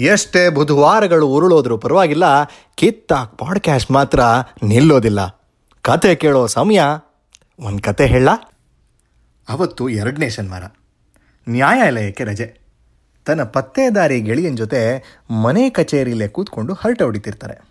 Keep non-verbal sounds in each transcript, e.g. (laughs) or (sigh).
ಎಷ್ಟೇ ಬುಧವಾರಗಳು ಉರುಳೋದ್ರೂ ಪರವಾಗಿಲ್ಲ ಕಿತ್ತ ಪಾಡ್ಕ್ಯಾಸ್ಟ್ ಮಾತ್ರ ನಿಲ್ಲೋದಿಲ್ಲ. ಕತೆ ಕೇಳೋ ಸಮಯ, ಒಂದು ಕತೆ ಹೇಳ. ಅವತ್ತು ಎರಡನೇ ಶನಿವಾರ. ನ್ಯಾಯಾಲಯಕ್ಕೆ ರಜೆ. ತನ್ನ ಪತ್ತೆದಾರಿ ಗೆಳೆಯನ ಜೊತೆ ಮನೆ ಕಚೇರಿಯಲ್ಲೇ ಕೂತ್ಕೊಂಡು ಹರಟೆ ಹೊಡಿತಿರ್ತಾರೆ.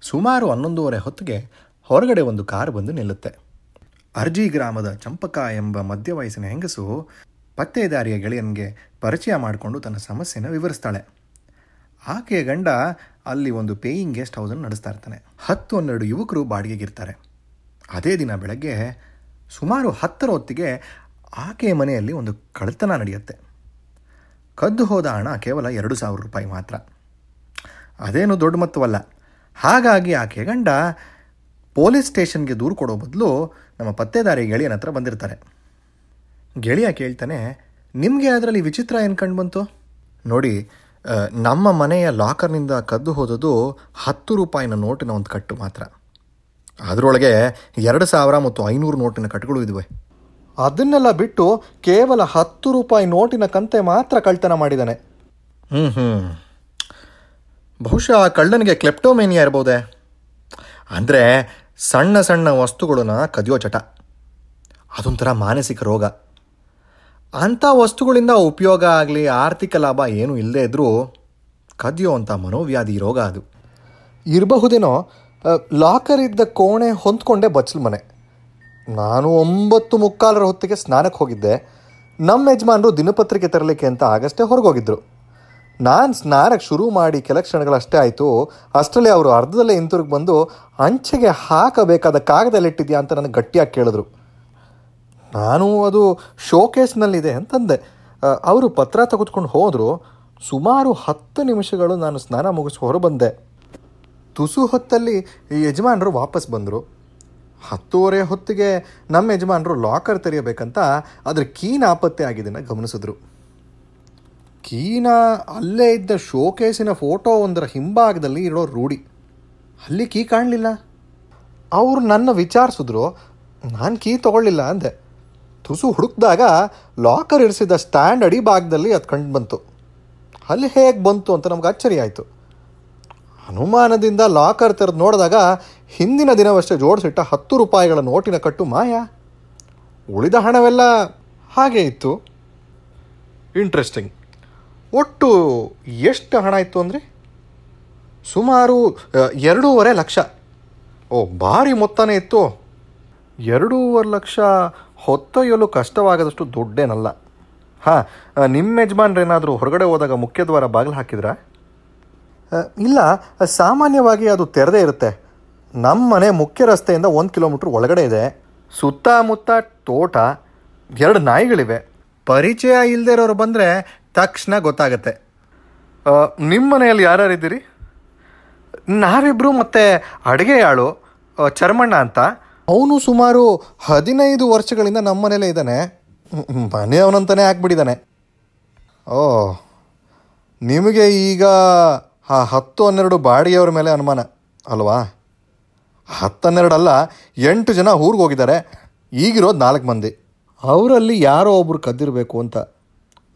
ಸುಮಾರು ಹನ್ನೊಂದೂವರೆ ಹೊತ್ತಿಗೆ ಹೊರಗಡೆ ಒಂದು ಕಾರ್ ಬಂದು ನಿಲ್ಲುತ್ತೆ. ಅರ್ಜಿ ಗ್ರಾಮದ ಚಂಪಕ ಎಂಬ ಮಧ್ಯವಯಸ್ಸಿನ ಹೆಂಗಸು ಪತ್ತೆದಾರಿಯ ಗೆಳೆಯನಿಗೆ ಪರಿಚಯ ಮಾಡಿಕೊಂಡು ತನ್ನ ಸಮಸ್ಯೆನ ವಿವರಿಸ್ತಾಳೆ. ಆಕೆಯ ಗಂಡ ಅಲ್ಲಿ ಒಂದು ಪೇಯಿಂಗ್ ಗೆಸ್ಟ್ ಹೌಸನ್ನು ನಡೆಸ್ತಾ ಇರ್ತಾನೆ. ಹತ್ತು ಹನ್ನೆರಡು ಯುವಕರು ಬಾಡಿಗೆಗಿರ್ತಾರೆ ಅದೇ ದಿನ ಬೆಳಗ್ಗೆ ಸುಮಾರು ಹತ್ತರ ಹೊತ್ತಿಗೆ ಆಕೆಯ ಮನೆಯಲ್ಲಿ ಒಂದು ಕಳ್ತನ ನಡೆಯುತ್ತೆ. ಕದ್ದು ಹೋದ ಹಣ ಕೇವಲ ಎರಡು ಸಾವಿರ ರೂಪಾಯಿ ಮಾತ್ರ. ಅದೇನು ದೊಡ್ಡ ಮೊತ್ತವಲ್ಲ. ಹಾಗಾಗಿ ಆಕೆ ಗಂಡ ಪೊಲೀಸ್ ಸ್ಟೇಷನ್ಗೆ ದೂರು ಕೊಡೋ ಬದಲು ನಮ್ಮ ಪತ್ತೆದಾರಿ ಗೆಳೆಯನ ಹತ್ರ ಬಂದಿರ್ತಾರೆ. ಗೆಳೆಯ ಕೇಳ್ತಾನೆ, ನಿಮಗೆ ಅದರಲ್ಲಿ ವಿಚಿತ್ರ ಏನು ಕಂಡು ಬಂತು? ನೋಡಿ ನಮ್ಮ ಮನೆಯ ಲಾಕರ್ನಿಂದ ಕದ್ದು ಹೋದದ್ದು ಹತ್ತು ರೂಪಾಯಿನ ನೋಟಿನ ಒಂದು ಕಟ್ಟು ಮಾತ್ರ. ಅದರೊಳಗೆ ಎರಡು ಸಾವಿರ ಮತ್ತು ಐನೂರು ನೋಟಿನ ಕಟ್ಟುಗಳು ಇದುವೆ. ಅದನ್ನೆಲ್ಲ ಬಿಟ್ಟು ಕೇವಲ ಹತ್ತು ರೂಪಾಯಿ ನೋಟಿನ ಕಂತೆ ಮಾತ್ರ ಕಳ್ತನ ಮಾಡಿದ್ದಾನೆ ಹ್ಞೂ ಹ್ಞೂ ಬಹುಶಃ ಆ ಕಳ್ಳನಿಗೆ ಕ್ಲೆಪ್ಟೋಮೇನಿಯಾ ಇರ್ಬೋದೆ? ಅಂದರೆ ಸಣ್ಣ ಸಣ್ಣ ವಸ್ತುಗಳನ್ನ ಕದಿಯೋ ಚಟ ಅದೊಂಥರ ಮಾನಸಿಕ ರೋಗ. ಅಂಥ ವಸ್ತುಗಳಿಂದ ಉಪಯೋಗ ಆಗಲಿ, ಆರ್ಥಿಕ ಲಾಭ ಏನೂ ಇಲ್ಲದೇ ಇದ್ದರೂ ಕದಿಯೋ ಅಂಥ ಮನೋವ್ಯಾಧಿ ರೋಗ ಅದು. ಇರಬಹುದೇನೋ ಲಾಕರ್ ಇದ್ದ ಕೋಣೆ ಹೊಂದ್ಕೊಂಡೆ ಬಚ್ಚಲು ಮನೆ. ನಾನು ಒಂಬತ್ತು ಮುಕ್ಕಾಲರ ಹೊತ್ತಿಗೆ ಸ್ನಾನಕ್ಕೆ ಹೋಗಿದ್ದೆ. ನಮ್ಮ ಯಜಮಾನರು ದಿನಪತ್ರಿಕೆ ತರಲಿಕ್ಕೆ ಅಂತ ಆಗಷ್ಟೇ ಹೊರಗೋಗಿದ್ರು. ನಾನು ಸ್ನಾನಕ್ಕೆ ಶುರು ಮಾಡಿ ಕೆಲ ಕ್ಷಣಗಳಷ್ಟೇ ಆಯಿತು. ಅಷ್ಟರಲ್ಲಿ ಅವರು ಅರ್ಧದಲ್ಲೇ ಹಿಂತಿರುಗಿ ಬಂದು, ಅಂಚೆಗೆ ಹಾಕಬೇಕಾದ ಕಾಗದಲ್ಲಿಟ್ಟಿದ್ಯಾ ಅಂತ ನನಗೆ ಗಟ್ಟಿಯಾಗಿ ಕೇಳಿದ್ರು. ನಾನು ಅದು ಶೋಕೇಸ್ನಲ್ಲಿದೆ ಅಂತಂದೆ. ಅವರು ಪತ್ರ ತೆಗೆದುಕೊಂಡು ಹೋದರು. ಸುಮಾರು ಹತ್ತು ನಿಮಿಷಗಳು ನಾನು ಸ್ನಾನ ಮುಗಿಸಿ ಹೊರಬಂದೆ. ತುಸು ಹೊತ್ತಲ್ಲಿ ಯಜಮಾನರು ವಾಪಸ್ ಬಂದರು. ಹತ್ತುವರೆ ಹೊತ್ತಿಗೆ ನಮ್ಮ ಯಜಮಾನರು ಲಾಕರ್ ತೆರೆಯಬೇಕಂತ ಅದ್ರ ಕೀ ನಾಪತ್ತೆ ಆಗಿದ್ದನ್ನು ಗಮನಿಸಿದ್ರು. ಕೀನ ಅಲ್ಲೇ ಇದ್ದ ಶೋಕೇಸಿನ ಫೋಟೋ ಒಂದರ ಹಿಂಭಾಗದಲ್ಲಿ ಇರೋ ರೂಢಿ. ಅಲ್ಲಿ ಕೀ ಕಾಣಲಿಲ್ಲ. ಅವರು ನನ್ನ ವಿಚಾರಿಸಿದ್ರು, ನಾನು ಕೀ ತಗೊಳ್ಳಿಲ್ಲ ಅಂದೆ. ತುಸು ಹುಡುಕ್ದಾಗ ಲಾಕರ್ ಇರಿಸಿದ ಸ್ಟ್ಯಾಂಡ್ ಅಡಿ ಭಾಗದಲ್ಲಿ ಅದು ಕಂಡು ಬಂತು. ಅಲ್ಲಿ ಹೇಗೆ ಬಂತು ಅಂತ ನಮ್ಗೆ ಅಚ್ಚರಿ ಆಯಿತು. ಅನುಮಾನದಿಂದ ಲಾಕರ್ ತೆರೆದು ನೋಡಿದಾಗ ಹಿಂದಿನ ದಿನವಷ್ಟೇ ಜೋಡಿಸಿಟ್ಟ ಹತ್ತು ರೂಪಾಯಿಗಳ ನೋಟಿನ ಕಟ್ಟು ಮಾಯ. ಉಳಿದ ಹಣವೆಲ್ಲ ಹಾಗೆ ಇತ್ತು. ಇಂಟ್ರೆಸ್ಟಿಂಗ್ ಒಟ್ಟು ಎಷ್ಟು ಹಣ ಇತ್ತು ಅಂದರೆ? ಸುಮಾರು ಎರಡೂವರೆ ಲಕ್ಷ. ಓ, ಭಾರಿ ಮೊತ್ತನೇ ಇತ್ತು. ಎರಡೂವರೆ ಲಕ್ಷ ಹೊತ್ತೊಯ್ಯಲು ಕಷ್ಟವಾಗದಷ್ಟು ದೊಡ್ಡೇನಲ್ಲ. ಹಾಂ ನಿಮ್ಮ ಯಜಮಾನ್ರೇನಾದರೂ ಹೊರಗಡೆ ಹೋದಾಗ ಮುಖ್ಯದ್ವಾರ ಬಾಗಿಲು ಹಾಕಿದ್ರಾ? ಇಲ್ಲ ಸಾಮಾನ್ಯವಾಗಿ ಅದು ತೆರೆದೇ ಇರುತ್ತೆ. ನಮ್ಮ ಮನೆ ಮುಖ್ಯ ರಸ್ತೆಯಿಂದ ಒಂದು ಕಿಲೋಮೀಟ್ರ್ ಒಳಗಡೆ ಇದೆ. ಸುತ್ತಮುತ್ತ ತೋಟ ಎರಡು ನಾಯಿಗಳಿವೆ. ಪರಿಚಯ ಇಲ್ಲದೆ ಇರೋರು ಬಂದರೆ ತಕ್ಷಣ ಗೊತ್ತಾಗತ್ತೆ. ನಿಮ್ಮ ಮನೆಯಲ್ಲಿ ಯಾರ್ಯಾರಿದ್ದೀರಿ? ನಾವಿಬ್ಬರು ಮತ್ತು ಅಡುಗೆಯಾಳು ಆಳು ಚರ್ಮಣ್ಣ ಅಂತ. ಅವನು ಸುಮಾರು ಹದಿನೈದು ವರ್ಷಗಳಿಂದ ನಮ್ಮ ಮನೇಲೇ ಇದ್ದಾನೆ. ಮನೆಯವನಂತಾನೆ ಹಾಕ್ಬಿಟ್ಟಿದ್ದಾನೆ ಓ, ನಿಮಗೆ ಈಗ ಆ ಹತ್ತು ಹನ್ನೆರಡು ಬಾಡಿಗೆಯವ್ರ ಮೇಲೆ ಅನುಮಾನ, ಅಲ್ವಾ? ಹತ್ತನ್ನೆರಡಲ್ಲ ಎಂಟು ಜನ ಊರಿಗೆ ಹೋಗಿದ್ದಾರೆ. ಈಗಿರೋದು ನಾಲ್ಕು ಮಂದಿ. ಅವರಲ್ಲಿ ಯಾರೋ ಒಬ್ರು ಕದ್ದಿರಬೇಕು ಅಂತ.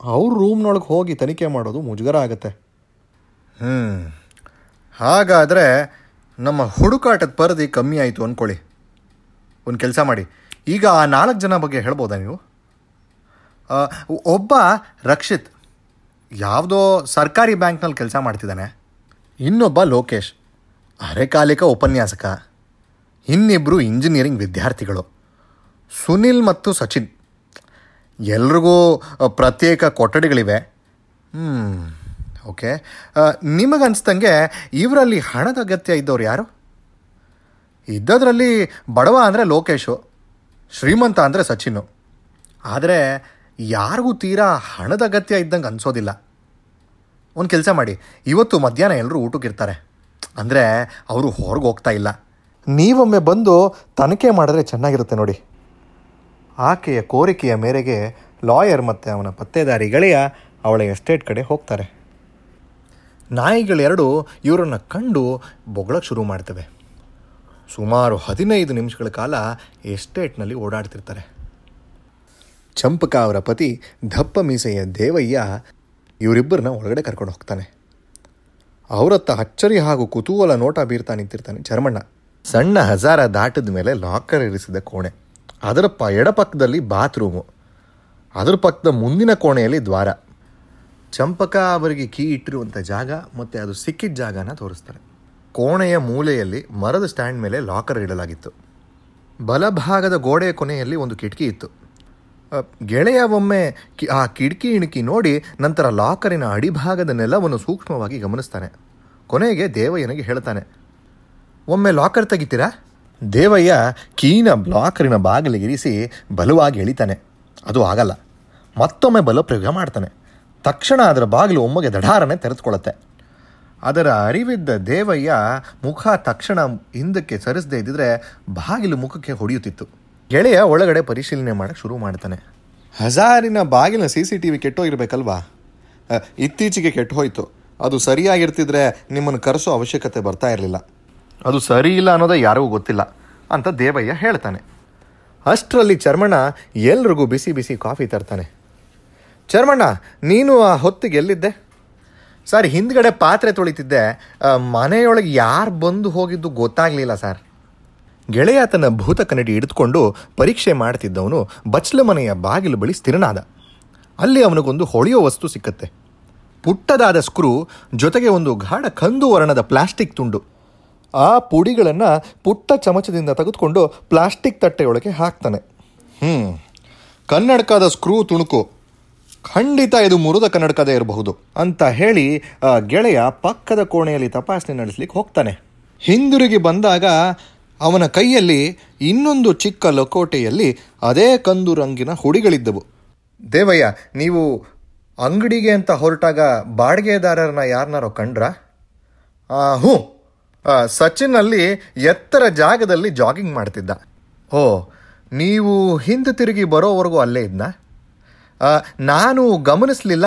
ಅವ್ರ ರೂಮ್ನೊಳಗೆ ಹೋಗಿ ತನಿಖೆ ಮಾಡೋದು ಮುಜುಗರ ಆಗತ್ತೆ. ಹ್ಞೂ ಹಾಗಾದರೆ ನಮ್ಮ ಹುಡುಕಾಟದ ಪರದಿ ಕಮ್ಮಿ ಆಯಿತು ಅಂದ್ಕೊಳ್ಳಿ ಒಂದು ಕೆಲಸ ಮಾಡಿ. ಈಗ ಆ ನಾಲ್ಕು ಜನ ಬಗ್ಗೆ ಹೇಳ್ಬೋದಾ ನೀವು? ಒಬ್ಬ ರಕ್ಷಿತ್ ಯಾವುದೋ ಸರ್ಕಾರಿ ಬ್ಯಾಂಕ್ನಲ್ಲಿ ಕೆಲಸ ಮಾಡ್ತಿದ್ದಾನೆ. ಇನ್ನೊಬ್ಬ ಲೋಕೇಶ್ ಅರೆಕಾಲಿಕ ಉಪನ್ಯಾಸಕ. ಇನ್ನಿಬ್ಬರು ಇಂಜಿನಿಯರಿಂಗ್ ವಿದ್ಯಾರ್ಥಿಗಳು. ಸುನಿಲ್ ಮತ್ತು ಸಚಿನ್. ಎಲ್ರಿಗೂ ಪ್ರತ್ಯೇಕ ಕೊಠಡಿಗಳಿವೆ. ಹ್ಞೂ ಓಕೆ. ನಿಮಗನ್ಸ್ದಂಗೆ ಇವರಲ್ಲಿ ಹಣದ ಅಗತ್ಯ ಇದ್ದವ್ರು ಯಾರು? ಇದ್ದದ್ರಲ್ಲಿ ಬಡವ ಅಂದರೆ ಲೋಕೇಶು, ಶ್ರೀಮಂತ ಅಂದರೆ ಸಚಿನ್ನು. ಆದರೆ ಯಾರಿಗೂ ತೀರಾ ಹಣದ ಅಗತ್ಯ ಇದ್ದಂಗೆ ಅನಿಸೋದಿಲ್ಲ. ಒಂದು ಕೆಲಸ ಮಾಡಿ, ಇವತ್ತು ಮಧ್ಯಾಹ್ನ ಎಲ್ಲರೂ ಊಟಕ್ಕಿರ್ತಾರೆ. ಅಂದರೆ ಅವರು ಹೊರಗೆ ಹೋಗ್ತಾ ಇಲ್ಲ. ನೀವೊಮ್ಮೆ ಬಂದು ತನಿಖೆ ಮಾಡಿದ್ರೆ ಚೆನ್ನಾಗಿರುತ್ತೆ ನೋಡಿ. ಆಕೆಯ ಕೋರಿಕೆಯ ಮೇರೆಗೆ ಲಾಯರ್ ಮತ್ತು ಅವನ ಪತ್ತೇದಾರಿ ಗೆಳೆಯ ಅವಳ ಎಸ್ಟೇಟ್ ಕಡೆ ಹೋಗ್ತಾರೆ. ನಾಯಿಗಳೆರಡು ಇವರನ್ನು ಕಂಡು ಬೊಗಳಕ್ಕೆ ಶುರು ಮಾಡ್ತವೆ. ಸುಮಾರು ಹದಿನೈದು ನಿಮಿಷಗಳ ಕಾಲ ಎಸ್ಟೇಟ್ನಲ್ಲಿ ಓಡಾಡ್ತಿರ್ತಾರೆ. ಚಂಪಕ ಅವರ ಪತಿ ದಪ್ಪ ಮೀಸೆಯ ದೇವಯ್ಯ ಇವರಿಬ್ಬರನ್ನ ಒಳಗಡೆ ಕರ್ಕೊಂಡು ಹೋಗ್ತಾನೆ. ಅವರತ್ತ ಅಚ್ಚರಿ ಹಾಗೂ ಕುತೂಹಲ ನೋಟ ಬೀರ್ತಾ ನಿಂತಿರ್ತಾನೆ ಚರ್ಮಣ್ಣ. ಸಣ್ಣ ಹಜಾರ ದಾಟಿದ ಮೇಲೆ ಲಾಕರ್ ಇರಿಸಿದ ಕೋಣೆ. ಅದರ ಪ ಎಡಪಕ್ಕದಲ್ಲಿ ಬಾತ್ರೂಮು. ಅದರ ಪಕ್ಕದ ಮುಂದಿನ ಕೋಣೆಯಲ್ಲಿ ದ್ವಾರ. ಚಂಪಕ ಅವರಿಗೆ ಕೀ ಇಟ್ಟಿರುವಂಥ ಜಾಗ ಮತ್ತು ಅದು ಸಿಕ್ಕಿದ ಜಾಗನ ತೋರಿಸ್ತಾರೆ. ಕೋಣೆಯ ಮೂಲೆಯಲ್ಲಿ ಮರದ ಸ್ಟ್ಯಾಂಡ್ ಮೇಲೆ ಲಾಕರ್ ಇಡಲಾಗಿತ್ತು. ಬಲಭಾಗದ ಗೋಡೆಯ ಕೊನೆಯಲ್ಲಿ ಒಂದು ಕಿಟಕಿ ಇತ್ತು. ಗೆಳೆಯ ಒಮ್ಮೆ ಕಿ- ಆ ಕಿಟಕಿ ಇಣುಕಿ ನೋಡಿ ನಂತರ ಲಾಕರಿನ ಅಡಿಭಾಗದ ನೆಲವನ್ನು ಸೂಕ್ಷ್ಮವಾಗಿ ಗಮನಿಸ್ತಾನೆ. ಕೊನೆಗೆ ದೇವಯ್ಯನಿಗೆ ಹೇಳ್ತಾನೆ, ಒಮ್ಮೆ ಲಾಕರ್ ತೆಗಿತೀರಾ? ದೇವಯ್ಯ ಕೀನ ಲಾಕರಿನ ಬಾಗಿಲಿಗಿರಿಸಿ ಬಲವಾಗಿ ಎಳಿತಾನೆ. ಅದು ಆಗಲ್ಲ, ಮತ್ತೊಮ್ಮೆ ಬಲಪ್ರಯೋಗ ಮಾಡ್ತಾನೆ. ತಕ್ಷಣ ಅದರ ಬಾಗಿಲು ಒಮ್ಮೆಗೆ ದಢಾರನೆ ತೆರೆದುಕೊಳ್ಳುತ್ತೆ. ಅದರ ಅರಿವಿದ್ದ ದೇವಯ್ಯ ಮುಖ ತಕ್ಷಣ ಹಿಂದಕ್ಕೆ ಸರಿಸದೇ ಇದ್ದಿದ್ರೆ ಬಾಗಿಲು ಮುಖಕ್ಕೆ ಹೊಡೆಯುತ್ತಿತ್ತು. ಗೆಳೆಯ ಒಳಗಡೆ ಪರಿಶೀಲನೆ ಮಾಡಕ್ಕೆ ಶುರು ಮಾಡ್ತಾನೆ. ಹಜಾರಿನ ಬಾಗಿಲಿನ ಸಿ ಸಿ ಟಿ ವಿ ಕೆಟ್ಟೋಗಿರ್ಬೇಕಲ್ವಾ ಇತ್ತೀಚೆಗೆ ಕೆಟ್ಟು ಹೋಯ್ತು. ಅದು ಸರಿಯಾಗಿರ್ತಿದ್ರೆ ನಿಮ್ಮನ್ನು ಕರೆಸೋ ಅವಶ್ಯಕತೆ ಬರ್ತಾ ಇರಲಿಲ್ಲ. ಅದು ಸರಿ ಇಲ್ಲ ಅನ್ನೋದೇ ಯಾರಿಗೂ ಗೊತ್ತಿಲ್ಲ ಅಂತ ದೇವಯ್ಯ ಹೇಳ್ತಾನೆ. ಅಷ್ಟರಲ್ಲಿ ಚರ್ಮಣ್ಣ ಎಲ್ರಿಗೂ ಬಿಸಿ ಬಿಸಿ ಕಾಫಿ ತರ್ತಾನೆ. ಚರ್ಮಣ್ಣ, ನೀನು ಆ ಹೊತ್ತಿಗೆ ಎಲ್ಲಿದ್ದೆ? ಸರ್, ಹಿಂದ್ಗಡೆ ಪಾತ್ರೆ ತೊಳಿತಿದ್ದೆ. ಮನೆಯೊಳಗೆ ಯಾರು ಬಂದು ಹೋಗಿದ್ದು ಗೊತ್ತಾಗಲಿಲ್ಲ ಸರ್. ಗೆಳೆಯ ತನ್ನ ಭೂತ ಕನ್ನಡಿ ಹಿಡಿದುಕೊಂಡು ಪರೀಕ್ಷೆ ಮಾಡ್ತಿದ್ದವನು ಬಚ್ಲ ಮನೆಯ ಬಾಗಿಲು ಬಳಿ ಸ್ಥಿರನಾದ. ಅಲ್ಲಿ ಅವನಿಗೊಂದು ಹೊಳೆಯೋ ವಸ್ತು ಸಿಕ್ಕತ್ತೆ. ಪುಟ್ಟದಾದ ಸ್ಕ್ರೂ, ಜೊತೆಗೆ ಒಂದು ಗಾಢ ಕಂದು ವರ್ಣದ ಪ್ಲಾಸ್ಟಿಕ್ ತುಂಡು. ಆ ಪುಡಿಗಳನ್ನು ಪುಟ್ಟ ಚಮಚದಿಂದ ತೆಗೆದುಕೊಂಡು ಪ್ಲಾಸ್ಟಿಕ್ ತಟ್ಟೆಯೊಳಗೆ ಹಾಕ್ತಾನೆ. ಹ್ಞೂ ಕನ್ನಡಕದ ಸ್ಕ್ರೂ ತುಣುಕು. ಖಂಡಿತ ಇದು ಮುರಿದ ಕನ್ನಡಕದೇ ಇರಬಹುದು ಅಂತ ಹೇಳಿ ಗೆಳೆಯ ಪಕ್ಕದ ಕೋಣೆಯಲ್ಲಿ ತಪಾಸಣೆ ನಡೆಸಲಿಕ್ಕೆ ಹೋಗ್ತಾನೆ. ಹಿಂದಿರುಗಿ ಬಂದಾಗ ಅವನ ಕೈಯಲ್ಲಿ ಇನ್ನೊಂದು ಚಿಕ್ಕ ಲಕೋಟೆಯಲ್ಲಿ ಅದೇ ಕಂದು ರಂಗಿನ ಹುಡಿಗಳಿದ್ದವು. ದೇವಯ್ಯ, ನೀವು ಅಂಗಡಿಗೆ ಅಂತ ಹೊರಟಾಗ ಬಾಡಿಗೆದಾರರನ್ನ ಯಾರನ್ನಾರೋ ಕಂಡ್ರಾ? ಹ್ಞೂ. ಸಚಿನ್ ಅಲ್ಲಿ ಎತ್ತರ ಜಾಗದಲ್ಲಿ ಜಾಗಿಂಗ್ ಮಾಡ್ತಿದ್ದ. ಓ, ನೀವು ಹಿಂದೆ ತಿರುಗಿ ಬರೋವರೆಗೂ ಅಲ್ಲೇ ಇದ್ನಾ? ನಾನು ಗಮನಿಸಲಿಲ್ಲ.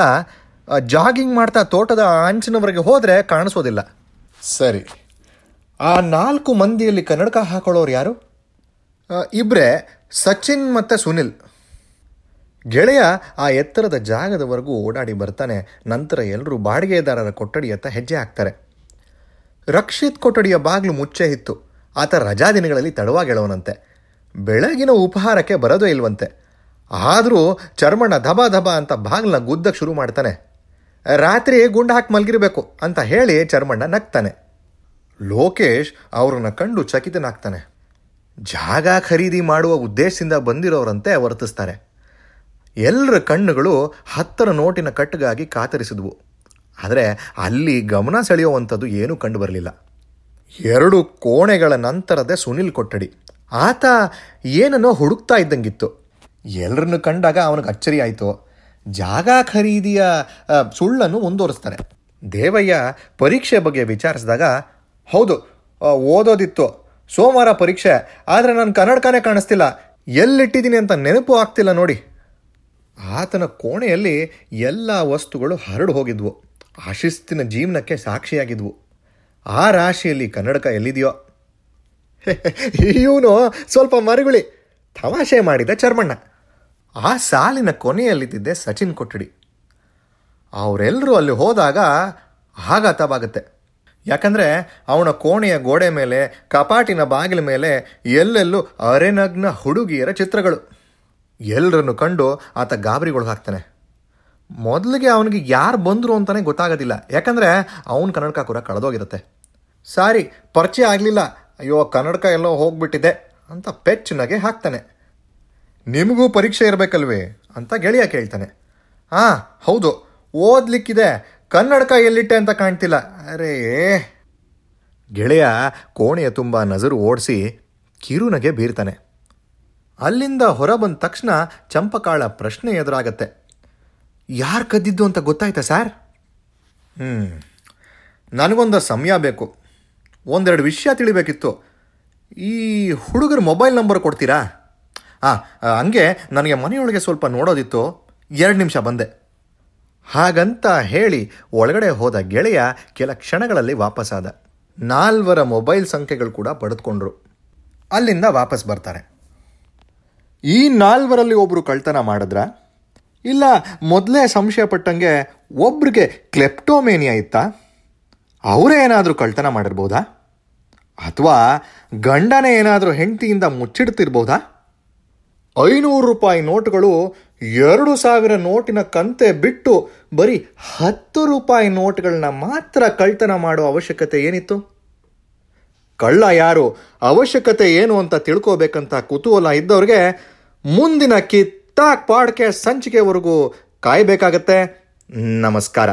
ಜಾಗಿಂಗ್ ಮಾಡ್ತಾ ತೋಟದ ಅಂಚಿನವರೆಗೆ ಹೋದರೆ ಕಾಣಿಸೋದಿಲ್ಲ. ಸರಿ. ಆ ನಾಲ್ಕು ಮಂದಿಯಲ್ಲಿ ಕನ್ನಡಕ ಹಾಕೊಳ್ಳೋರು ಯಾರು? ಇಬ್ಬರೇ ಸಚಿನ್ ಮತ್ತು ಸುನಿಲ್. ಗೆಳೆಯ ಆ ಎತ್ತರದ ಜಾಗದವರೆಗೂ ಓಡಾಡಿ ಬರ್ತಾನೆ. ನಂತರ ಎಲ್ಲರೂ ಬಾಡಿಗೆದಾರರ ಕೊಠಡಿಯತ್ತ ಹೆಜ್ಜೆ ಹಾಕ್ತಾರೆ. ರಕ್ಷಿತ್ ಕೊಠಡಿಯ ಬಾಗಿಲು ಮುಚ್ಚೆ ಇತ್ತು. ಆತ ರಜಾ ದಿನಗಳಲ್ಲಿ ತಡವಾಗೆಳವನಂತೆ ಬೆಳಗಿನ ಉಪಹಾರಕ್ಕೆ ಬರೋದೇ ಇಲ್ವಂತೆ. ಆದರೂ ಚರ್ಮಣ್ಣ ಧಬ ಧಬ ಅಂತ ಬಾಗ್ಲನ್ನ ಗುದ್ದಕ್ಕೆ ಶುರು ಮಾಡ್ತಾನೆ. ರಾತ್ರಿ ಗುಂಡು ಹಾಕಿ ಮಲಗಿರಬೇಕು ಅಂತ ಹೇಳಿ ಚರ್ಮಣ್ಣ ನಗ್ತಾನೆ. ಲೋಕೇಶ್ ಅವ್ರನ್ನ ಕಂಡು ಚಕಿತನಾಗ್ತಾನೆ. ಜಾಗ ಖರೀದಿ ಮಾಡುವ ಉದ್ದೇಶದಿಂದ ಬಂದಿರೋರಂತೆ ವರ್ತಿಸ್ತಾರೆ. ಎಲ್ಲರ ಕಣ್ಣುಗಳು ಹತ್ತರ ನೋಟಿನ ಕಟ್ಟಿಗಾಗಿ ಕಾತರಿಸಿದ್ವು. ಆದರೆ ಅಲ್ಲಿ ಗಮನ ಸೆಳೆಯುವಂಥದ್ದು ಏನೂ ಕಂಡು ಬರಲಿಲ್ಲ. ಎರಡು ಕೋಣೆಗಳ ನಂತರದೇ ಸುನಿಲ್ ಕೊಠಡಿ. ಆತ ಏನನ್ನೋ ಹುಡುಕ್ತಾ ಇದ್ದಂಗಿತ್ತು. ಎಲ್ಲರನ್ನು ಕಂಡಾಗ ಅವನಿಗೆ ಅಚ್ಚರಿ ಆಯಿತು. ಜಾಗ ಖರೀದಿಯ ಸುಳ್ಳನ್ನು ಮುಂದುವರಿಸ್ತಾರೆ. ದೇವಯ್ಯ ಪರೀಕ್ಷೆ ಬಗ್ಗೆ ವಿಚಾರಿಸಿದಾಗ, ಹೌದು ಓದೋದಿತ್ತು. ಸೋಮವಾರ ಪರೀಕ್ಷೆ, ಆದರೆ ನಾನು ಕನ್ನಡಕನೇ ಕಾಣಿಸ್ತಿಲ್ಲ. ಎಲ್ಲಿಟ್ಟಿದ್ದೀನಿ ಅಂತ ನೆನಪು ಆಗ್ತಿಲ್ಲ ನೋಡಿ. ಆತನ ಕೋಣೆಯಲ್ಲಿ ಎಲ್ಲ ವಸ್ತುಗಳು ಹರಡು ಹೋಗಿದ್ವು. ಆಶಿಸ್ತಿನ ಜೀವನಕ್ಕೆ ಸಾಕ್ಷಿಯಾಗಿದ್ವು. ಆ ರಾಶಿಯಲ್ಲಿ ಕನ್ನಡಕ ಎಲ್ಲಿದೆಯೋ? (laughs) ಇವನು ಸ್ವಲ್ಪ ಮರುಗುಳಿ. ತಮಾಷೆ ಮಾಡಿದ ಚರ್ಮಣ್ಣ. ಆ ಸಾಲಿನ ಕೊನೆಯಲ್ಲಿದ್ದಿದ್ದೆ ಸಚಿನ್ ಕೊಠಡಿ. ಅವರೆಲ್ಲರೂ ಅಲ್ಲಿ ಹೋದಾಗ ಆಘಾತವಾಗುತ್ತೆ. ಯಾಕಂದರೆ ಅವನ ಕೋಣೆಯ ಗೋಡೆ ಮೇಲೆ, ಕಪಾಟಿನ ಬಾಗಿಲ ಮೇಲೆ ಎಲ್ಲೆಲ್ಲೂ ಅರೆನಗ್ನ ಹುಡುಗಿಯರ ಚಿತ್ರಗಳು. ಎಲ್ಲರನ್ನು ಕಂಡು ಆತ ಗಾಬರಿಗೊಳಗಾಗ್ತಾನೆ. ಮೊದಲಿಗೆ ಅವನಿಗೆ ಯಾರು ಬಂದರು ಅಂತಲೇ ಗೊತ್ತಾಗೋದಿಲ್ಲ. ಯಾಕಂದರೆ ಅವನ ಕನ್ನಡಕ ಕೂಡ ಕಳೆದೋಗಿರುತ್ತೆ. ಸಾರಿ, ಪರಿಚಯ ಆಗಲಿಲ್ಲ. ಅಯ್ಯೋ, ಕನ್ನಡಕ ಎಲ್ಲೋ ಹೋಗ್ಬಿಟ್ಟಿದೆ ಅಂತ ಪೆಚ್ಚನಾಗೆ ಹಾಕ್ತಾನೆ. ನಿಮಗೂ ಪರೀಕ್ಷೆ ಇರಬೇಕಲ್ವೇ ಅಂತ ಗೆಳೆಯ ಕೇಳ್ತಾನೆ. ಹಾಂ ಹೌದು, ಓದ್ಲಿಕ್ಕಿದೆ, ಕನ್ನಡಕ ಎಲ್ಲಿಟ್ಟೆ ಅಂತ ಕಾಣ್ತಿಲ್ಲ. ಅರೇ, ಗೆಳೆಯ ಕೋಣೆಯ ತುಂಬ ನಜರು ಓಡಿಸಿ ಕಿರುನಗೆ ಬೀರ್ತಾನೆ. ಅಲ್ಲಿಂದ ಹೊರ ಬಂದ ತಕ್ಷಣ ಚಂಪಕಾಳ ಪ್ರಶ್ನೆ ಎದುರಾಗತ್ತೆ. ಯಾರು ಕದ್ದಿದ್ದು ಅಂತ ಗೊತ್ತಾಯ್ತಾ ಸರ್? ಹ್ಞೂ ನನಗೊಂದು ಸಮಯ ಬೇಕು. ಒಂದೆರಡು ವಿಷಯ ತಿಳಿಬೇಕಿತ್ತು. ಈ ಹುಡುಗರ ಮೊಬೈಲ್ ನಂಬರ್ ಕೊಡ್ತೀರಾ? ಹಾಂ ಹಂಗೆ ನನಗೆ ಮನೆಯೊಳಗೆ ಸ್ವಲ್ಪ ನೋಡೋದಿತ್ತು, ಎರಡು ನಿಮಿಷ ಬಂದೆ. ಹಾಗಂತ ಹೇಳಿ ಒಳಗಡೆ ಹೋದ ಗೆಳೆಯ ಕೆಲ ಕ್ಷಣಗಳಲ್ಲಿ ವಾಪಸ್ಸಾದ ನಾಲ್ವರ ಮೊಬೈಲ್ ಸಂಖ್ಯೆಗಳು ಕೂಡ ಪಡೆದುಕೊಂಡ್ರು. ಅಲ್ಲಿಂದ ವಾಪಸ್ ಬರ್ತಾರೆ. ಈ ನಾಲ್ವರಲ್ಲಿ ಒಬ್ಬರು ಕಳ್ತನ ಮಾಡಿದ್ರ? ಇಲ್ಲ, ಮೊದಲೇ ಸಂಶಯ ಪಟ್ಟಂಗೆ ಒಬ್ರಿಗೆ ಕ್ಲೆಪ್ಟೋಮೇನಿಯಾ ಇತ್ತಾ? ಅವರೇ ಏನಾದರೂ ಕಳ್ತನ ಮಾಡಿರ್ಬೋದಾ? ಅಥವಾ ಗಂಡನೇ ಏನಾದರೂ ಹೆಂಡತಿಯಿಂದ ಮುಚ್ಚಿಡ್ತಿರ್ಬೋದಾ? ಐನೂರು ರೂಪಾಯಿ ನೋಟುಗಳು ಎರಡು ಸಾವಿರ ನೋಟಿನ ಕಂತೆ ಬಿಟ್ಟು ಬರೀ ಹತ್ತು ರೂಪಾಯಿ ನೋಟ್ಗಳನ್ನ ಮಾತ್ರ ಕಳ್ತನ ಮಾಡೋ ಅವಶ್ಯಕತೆ ಏನಿತ್ತು? ಕಳ್ಳ ಯಾರು? ಅವಶ್ಯಕತೆ ಏನು ಅಂತ ತಿಳ್ಕೋಬೇಕಂತ ಕುತೂಹಲ ಇದ್ದವ್ರಿಗೆ ಮುಂದಿನ ಕಿತ್ತಾಕ್ ಪಾಡ್ಕೆ ಸಂಚಿಕೆವರೆಗೂ ಕಾಯಬೇಕಾಗತ್ತೆ. ನಮಸ್ಕಾರ.